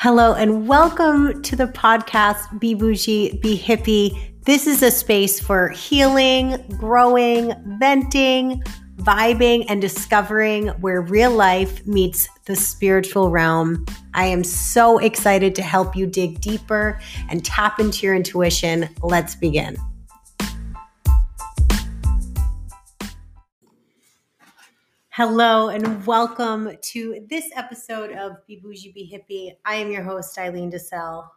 Hello, and welcome to the podcast Be Boujee, Be Hippie. This is a space for healing, growing, venting, vibing, and discovering where real life meets the spiritual realm. I am so excited to help you dig deeper and tap into your intuition. Let's begin. Hello and welcome to this episode of Be Boujee Be Hippie. I am your host, Eileen Decelle.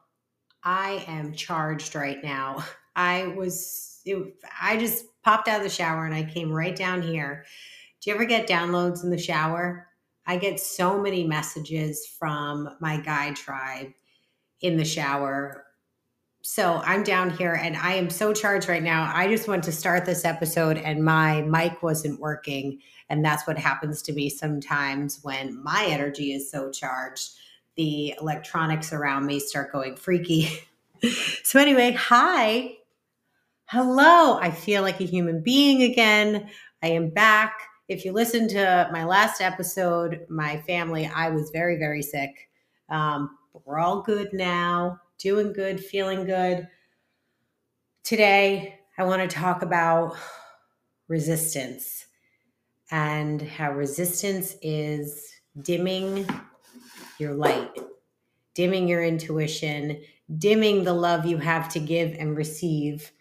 I am charged right now. I was, it, I just popped out of the shower and I came right down here. Do you ever get downloads in the shower? I get so many messages from my guide tribe in the shower. So I'm down here and I am so charged right now. I just want to start this episode and my mic wasn't working and that's what happens to me sometimes when my energy is so charged. The electronics around me start going freaky. so, anyway, hi. Hello. I feel like a human being again. I am back. If you listen to my last episode, my family, I was very, very sick. Um, we're all good now, doing good, feeling good. Today, I want to talk about resistance and how resistance is dimming your light, dimming your intuition, dimming the love you have to give and receive.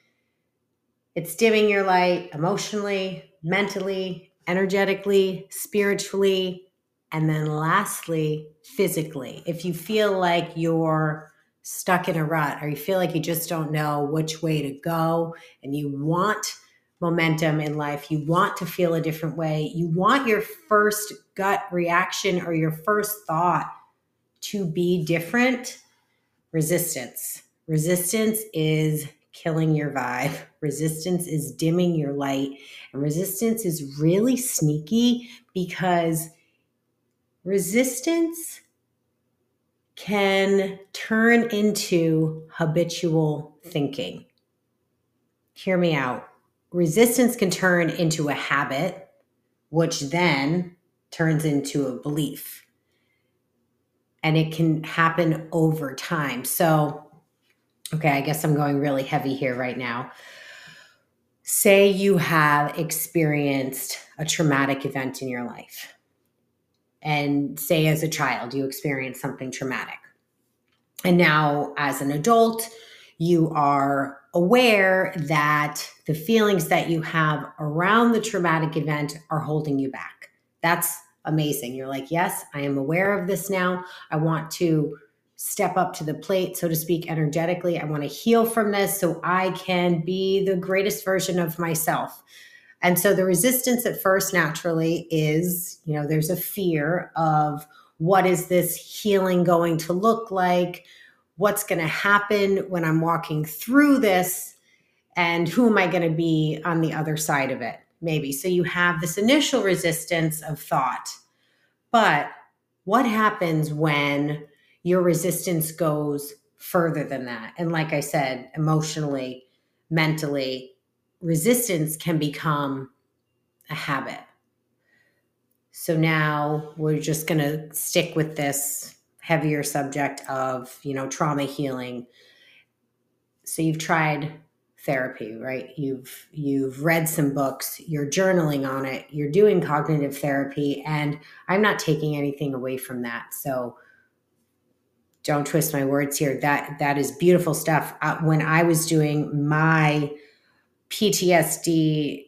It's dimming your light emotionally, mentally, energetically, spiritually, and then lastly, physically. If you feel like you're stuck in a rut or you feel like you just don't know which way to go and you want momentum in life, you want to feel a different way, you want your first gut reaction or your first thought to be different, resistance. Resistance is killing your vibe. Resistance is dimming your light. And resistance is really sneaky because resistance can turn into habitual thinking. Hear me out resistance can turn into a habit, which then turns into a belief. And it can happen over time. So, okay, I guess I'm going really heavy here right now. Say you have experienced a traumatic event in your life. And say as a child, you experienced something traumatic. And now, as an adult, you are aware that the feelings that you have around the traumatic event are holding you back. That's amazing. You're like, yes, I am aware of this now. I want to step up to the plate, so to speak, energetically. I want to heal from this so I can be the greatest version of myself. And so the resistance at first naturally is, you know, there's a fear of what is this healing going to look like? what's going to happen when I'm walking through this and who am I going to be on the other side of it, maybe. So you have this initial resistance of thought. But what happens when your resistance goes further than that? And like I said, emotionally, mentally, resistance can become a habit. So now we're just going to stick with this heavier subject of you know trauma healing. So you've tried therapy right? You've you've read some books you're journaling on it you're doing cognitive therapy and i'm not taking anything away from that. So don't twist my words here. That that is beautiful stuff. Uh, when i was doing my ptsd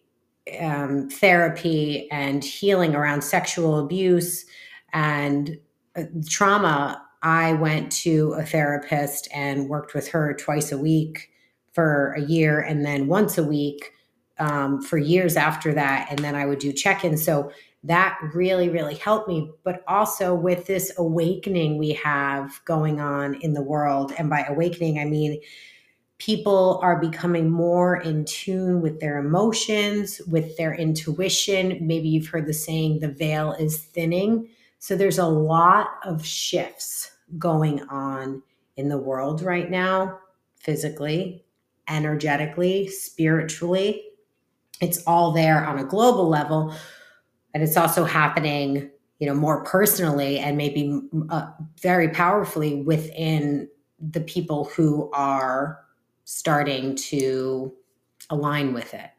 um, therapy and healing around sexual abuse and uh, trauma, I went to a therapist and worked with her twice a week for a year and then once a week um, for years after that. And then I would do check ins. So that really, really helped me. But also with this awakening we have going on in the world. And by awakening, I mean, people are becoming more in tune with their emotions, with their intuition. Maybe you've heard the saying, the veil is thinning. So there's a lot of shifts going on in the world right now, physically, energetically, spiritually. It's all there on a global level. And it's also happening, you know, more personally and maybe uh, very powerfully within the people who are starting to align with it.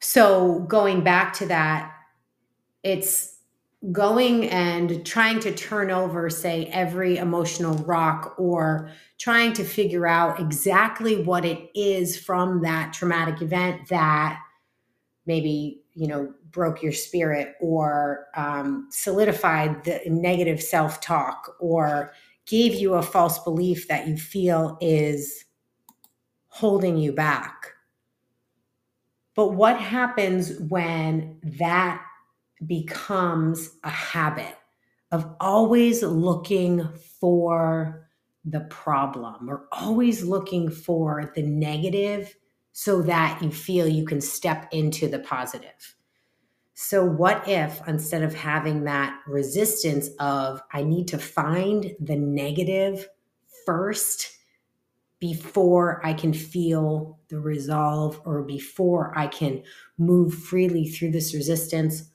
So, going back to that, it's going and trying to turn over, say, every emotional rock or trying to figure out exactly what it is from that traumatic event that maybe you know broke your spirit or um, solidified the negative self-talk or gave you a false belief that you feel is holding you back but what happens when that becomes a habit of always looking for the problem or always looking for the negative so that you feel you can step into the positive. So, what if instead of having that resistance of, I need to find the negative first before I can feel the resolve or before I can move freely through this resistance?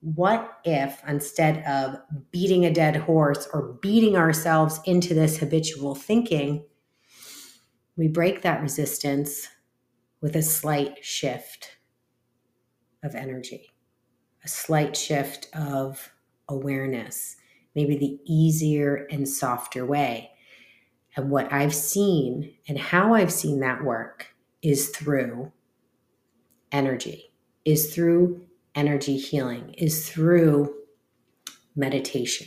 What if instead of beating a dead horse or beating ourselves into this habitual thinking, we break that resistance with a slight shift of energy, a slight shift of awareness, maybe the easier and softer way. And what I've seen and how I've seen that work is through energy, is through energy healing, is through meditation,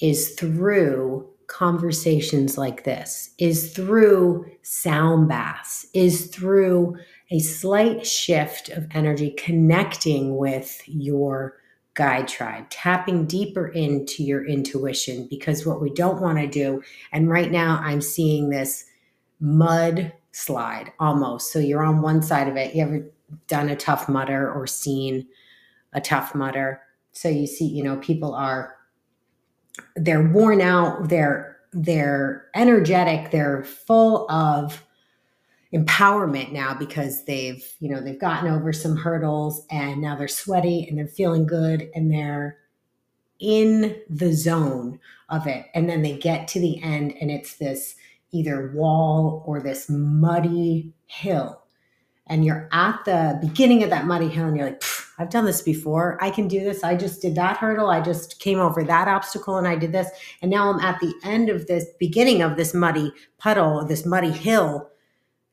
is through conversations like this, is through sound baths, is through a slight shift of energy connecting with your guide tribe, tapping deeper into your intuition. Because what we don't want to do, and right now I'm seeing this mud slide almost. So you're on one side of it. You ever done a Tough Mudder or seen a Tough Mudder? So you see, you know, people are they're worn out, they're they're energetic, they're full of empowerment now because they've, you know, they've gotten over some hurdles and now they're sweaty and they're feeling good and they're in the zone of it. And then they get to the end and it's this either wall or this muddy hill and you're at the beginning of that muddy hill and you're like, I've done this before. I can do this. I just did that hurdle. I just came over that obstacle and I did this. And now I'm at the end of this beginning of this muddy puddle, this muddy hill.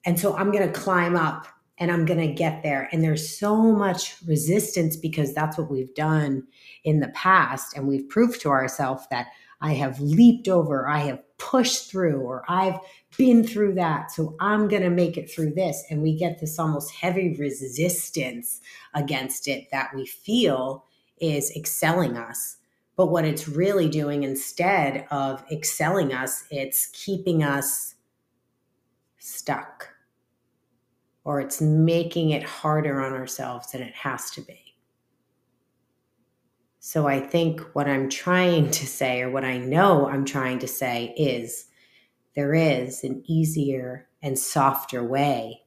And so I'm going to climb up and I'm going to get there. And there's so much resistance because that's what we've done in the past. And we've proved to ourselves that I have leaped over, I have pushed through, or I've been through that. So I'm going to make it through this. And we get this almost heavy resistance against it that we feel is excelling us. But what it's really doing instead of excelling us, it's keeping us stuck or it's making it harder on ourselves than it has to be. So I think what I'm trying to say, or what I know I'm trying to say, is there is an easier and softer way.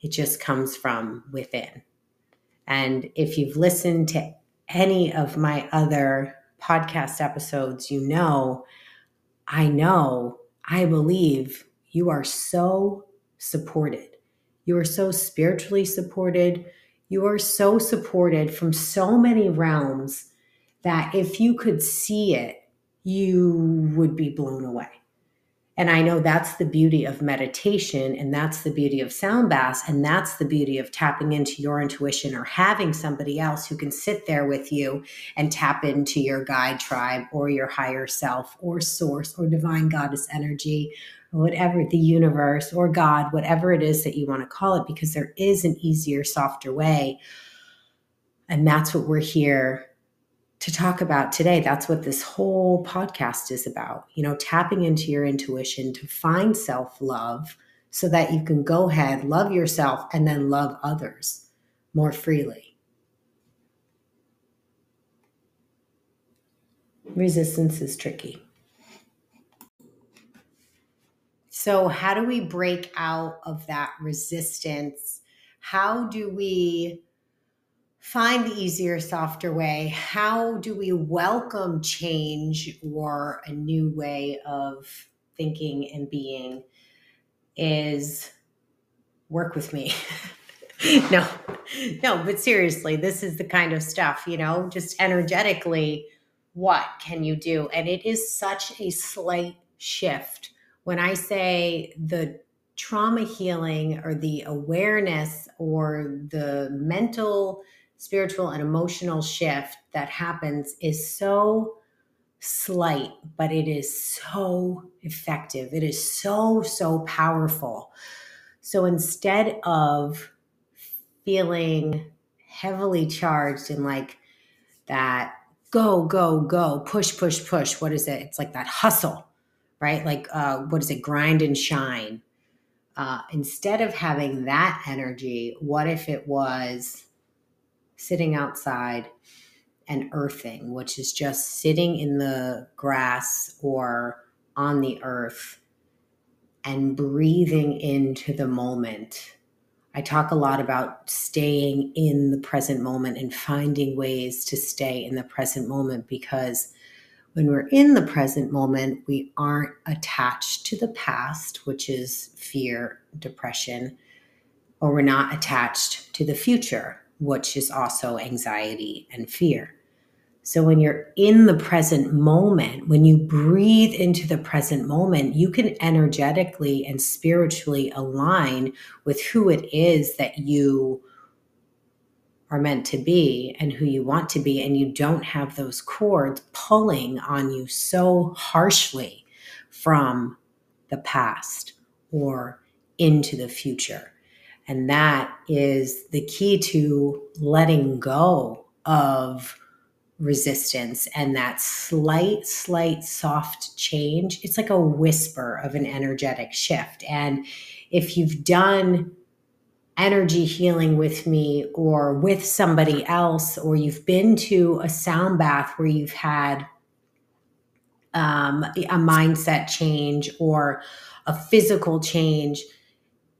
It just comes from within. And if you've listened to any of my other podcast episodes, you know, I know, I believe you are so supported. You are so spiritually supported. You are so supported from so many realms that if you could see it, you would be blown away. And I know that's the beauty of meditation, and that's the beauty of sound baths, and that's the beauty of tapping into your intuition or having somebody else who can sit there with you and tap into your guide tribe or your higher self or source or divine goddess energy whatever the universe or God, whatever it is that you want to call it, because there is an easier, softer way. And that's what we're here to talk about today. That's what this whole podcast is about. You know, tapping into your intuition to find self love so that you can go ahead, love yourself, and then love others more freely. Resistance is tricky. So, how do we break out of that resistance? How do we find the easier, softer way? How do we welcome change or a new way of thinking and being? Is work with me. no, no, but seriously, this is the kind of stuff, you know, just energetically, what can you do? And it is such a slight shift. When I say the trauma healing or the awareness or the mental spiritual and emotional shift that happens is so slight, but it is so effective. It is so, so powerful. So instead of feeling heavily charged and like that go, go, go, push, push, push, what is it? It's like that hustle, right? Like, uh, what is it? Grind and shine. Uh, instead of having that energy, what if it was sitting outside and earthing, which is just sitting in the grass or on the earth and breathing into the moment. I talk a lot about staying in the present moment and finding ways to stay in the present moment because when we're in the present moment, we aren't attached to the past, which is fear, depression, or we're not attached to the future, which is also anxiety and fear. So when you're in the present moment, when you breathe into the present moment, you can energetically and spiritually align with who it is that you are meant to be and who you want to be. And you don't have those cords pulling on you so harshly from the past or into the future. And that is the key to letting go of resistance and that slight, slight, soft change. It's like a whisper of an energetic shift. And if you've done energy healing with me or with somebody else, or you've been to a sound bath where you've had um, a mindset change or a physical change,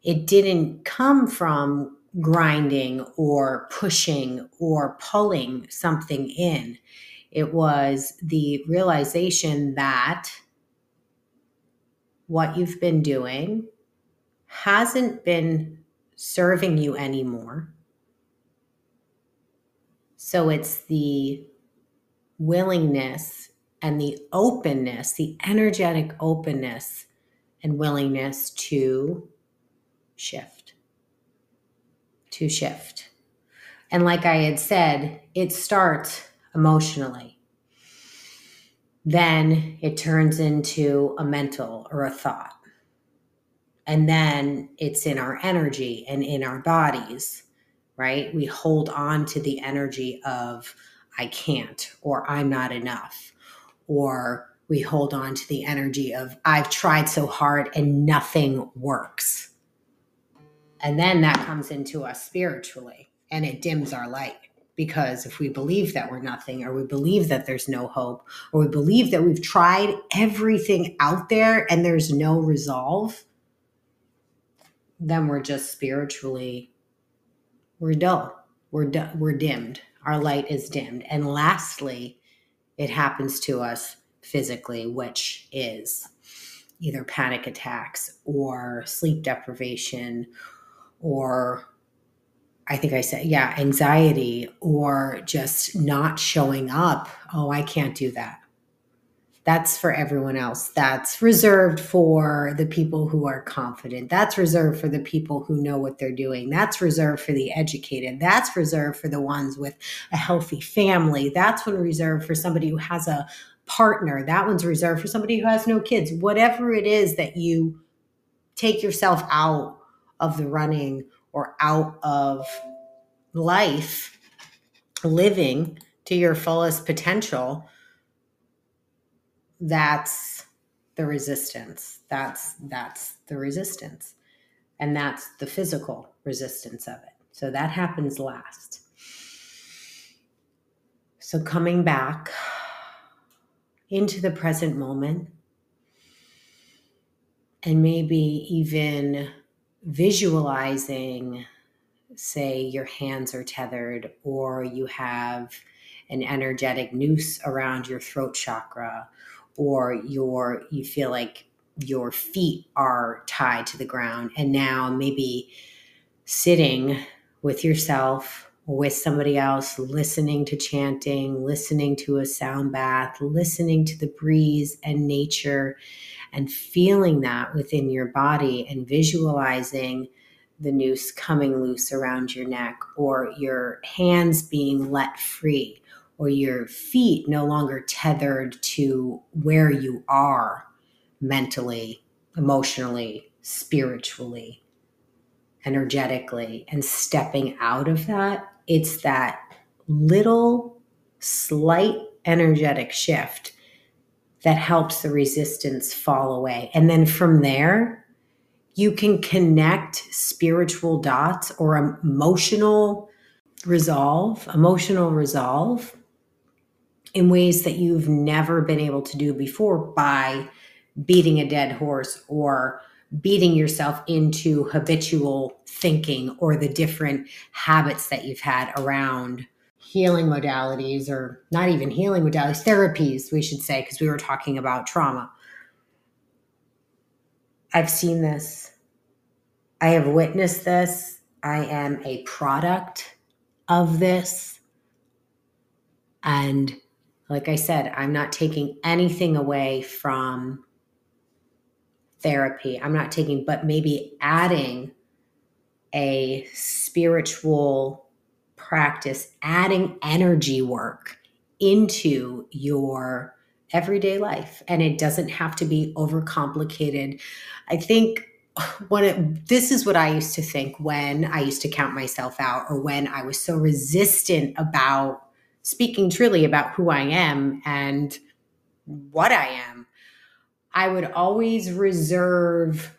it didn't come from grinding or pushing or pulling something in. It was the realization that what you've been doing hasn't been serving you anymore. So it's the willingness and the openness, the energetic openness and willingness to shift. To shift. And like I had said, it starts emotionally. Then it turns into a mental or a thought. And then it's in our energy and in our bodies, right? We hold on to the energy of, I can't, or I'm not enough, or we hold on to the energy of, I've tried so hard and nothing works. And then that comes into us spiritually and it dims our light. Because if we believe that we're nothing, or we believe that there's no hope, or we believe that we've tried everything out there and there's no resolve, then we're just spiritually we're dull. We're du- we're dimmed. Our light is dimmed. And lastly it happens to us physically which is either panic attacks or sleep deprivation or I think I said, yeah, anxiety or just not showing up. Oh, I can't do that that's for everyone else. That's reserved for the people who are confident. That's reserved for the people who know what they're doing. That's reserved for the educated. That's reserved for the ones with a healthy family. That's one reserved for somebody who has a partner. That one's reserved for somebody who has no kids. Whatever it is that you take yourself out of the running or out of life, living to your fullest potential that's the resistance. That's that's the resistance. And that's the physical resistance of it. So that happens last. So coming back into the present moment and maybe even visualizing say your hands are tethered or you have an energetic noose around your throat chakra or your you feel like your feet are tied to the ground. And now maybe sitting with yourself with somebody else listening to chanting listening to a sound bath listening to the breeze and nature and feeling that within your body and visualizing the noose coming loose around your neck or your hands being let free or your feet no longer tethered to where you are mentally, emotionally, spiritually, energetically, and stepping out of that, it's that little slight energetic shift that helps the resistance fall away. And then from there, you can connect spiritual dots or emotional resolve, emotional resolve in ways that you've never been able to do before by beating a dead horse or beating yourself into habitual thinking or the different habits that you've had around healing modalities or not even healing modalities, therapies, we should say, because we were talking about trauma. I've seen this. I have witnessed this. I am a product of this. And like I said, I'm not taking anything away from therapy. I'm not taking, but maybe adding a spiritual practice, adding energy work into your everyday life. And it doesn't have to be overcomplicated. I think when it, this is what I used to think when I used to count myself out or when I was so resistant about speaking truly about who I am and what I am. I would always reserve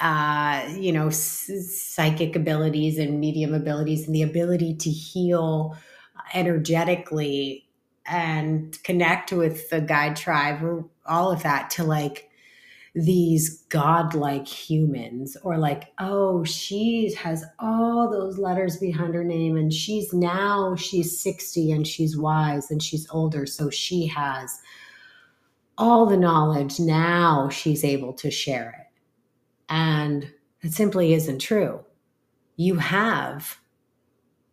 uh, you know, psychic abilities and medium abilities and the ability to heal energetically and connect with the guide tribe all of that to like these godlike humans or like oh she has all those letters behind her name and she's now she's 60 and she's wise and she's older. So she has all the knowledge. Now she's able to share it. And it simply isn't true. You have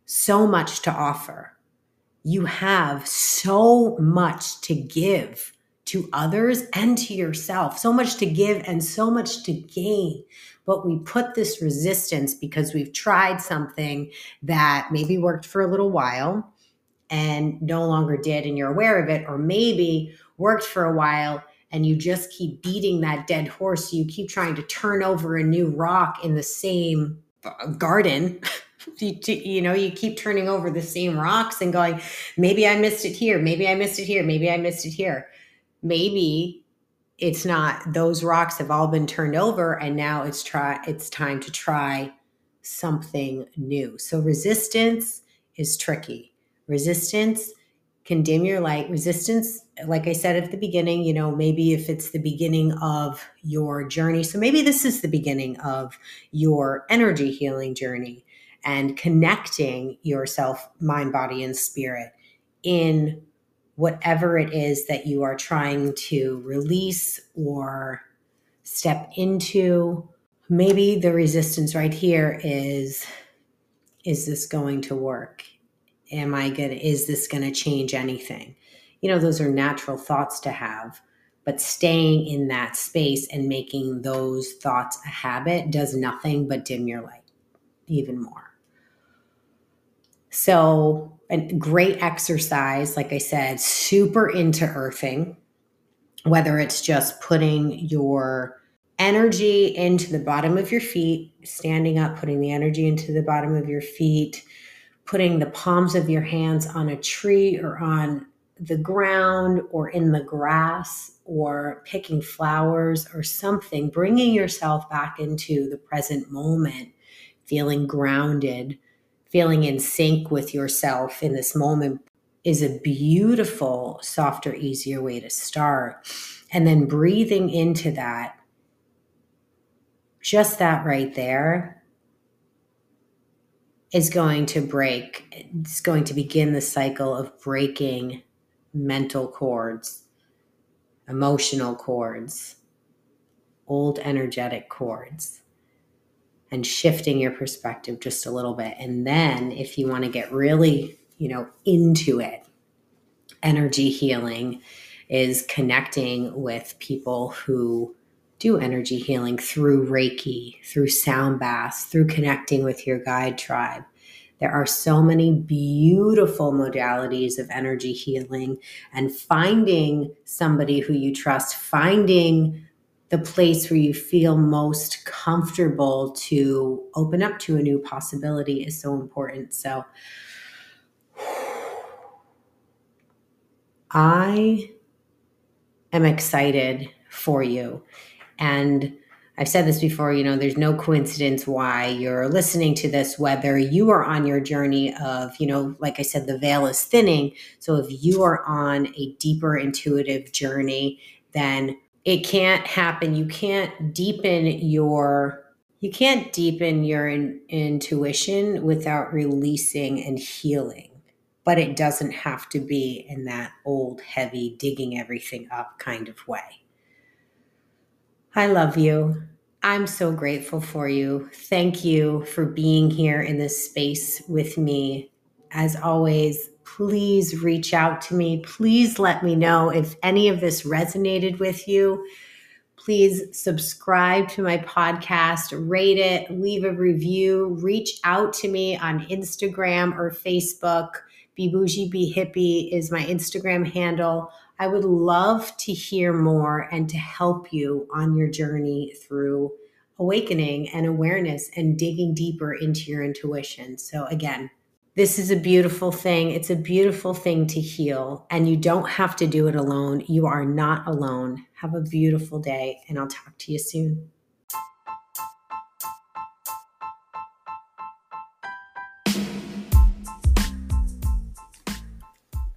so much to offer. You have so much to give to others and to yourself. So much to give and so much to gain. But we put this resistance because we've tried something that maybe worked for a little while and no longer did, and you're aware of it, or maybe worked for a while and you just keep beating that dead horse. You keep trying to turn over a new rock in the same uh, garden. you, you know, you keep turning over the same rocks and going, maybe I missed it here, maybe I missed it here, maybe I missed it here maybe it's not those rocks have all been turned over and now it's try it's time to try something new. So resistance is tricky. Resistance can dim your light. Resistance like i said at the beginning you know maybe if it's the beginning of your journey so maybe this is the beginning of your energy healing journey and connecting yourself mind body and spirit in whatever it is that you are trying to release or step into. Maybe the resistance right here is is this going to work? Am I going to, is this going to change anything? You know, those are natural thoughts to have, but staying in that space and making those thoughts a habit does nothing but dim your light even more. So, a great exercise, like I said, super into earthing, whether it's just putting your energy into the bottom of your feet, standing up, putting the energy into the bottom of your feet, putting the palms of your hands on a tree or on the ground or in the grass or picking flowers or something, bringing yourself back into the present moment, feeling grounded feeling in sync with yourself in this moment is a beautiful, softer, easier way to start. And then breathing into that, just that right there, is going to break, it's going to begin the cycle of breaking mental cords, emotional cords, old energetic cords, and shifting your perspective just a little bit. And then, if you want to get really, you know, into it, energy healing is connecting with people who do energy healing through Reiki, through sound baths, through connecting with your guide tribe. There are so many beautiful modalities of energy healing and finding somebody who you trust, finding the place where you feel most comfortable to open up to a new possibility is so important. So, I am excited for you. And I've said this before, you know, there's no coincidence why you're listening to this, whether you are on your journey of, you know, like I said, the veil is thinning. So if you are on a deeper intuitive journey, then it can't happen. You can't deepen your you can't deepen your in, intuition without releasing and healing. But it doesn't have to be in that old, heavy, digging everything up kind of way. I love you. I'm so grateful for you. Thank you for being here in this space with me. As always, please reach out to me. Please let me know if any of this resonated with you. Please subscribe to my podcast, rate it, leave a review, reach out to me on Instagram or Facebook. Be Boujee, Be Hippie is my Instagram handle. I would love to hear more and to help you on your journey through awakening and awareness and digging deeper into your intuition. So, again, this is a beautiful thing. It's a beautiful thing to heal, and you don't have to do it alone. You are not alone. Have a beautiful day, and I'll talk to you soon.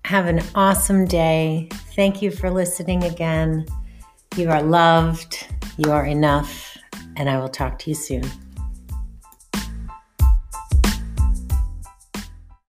Have an awesome day. Thank you for listening again. You are loved, you are enough, and I will talk to you soon.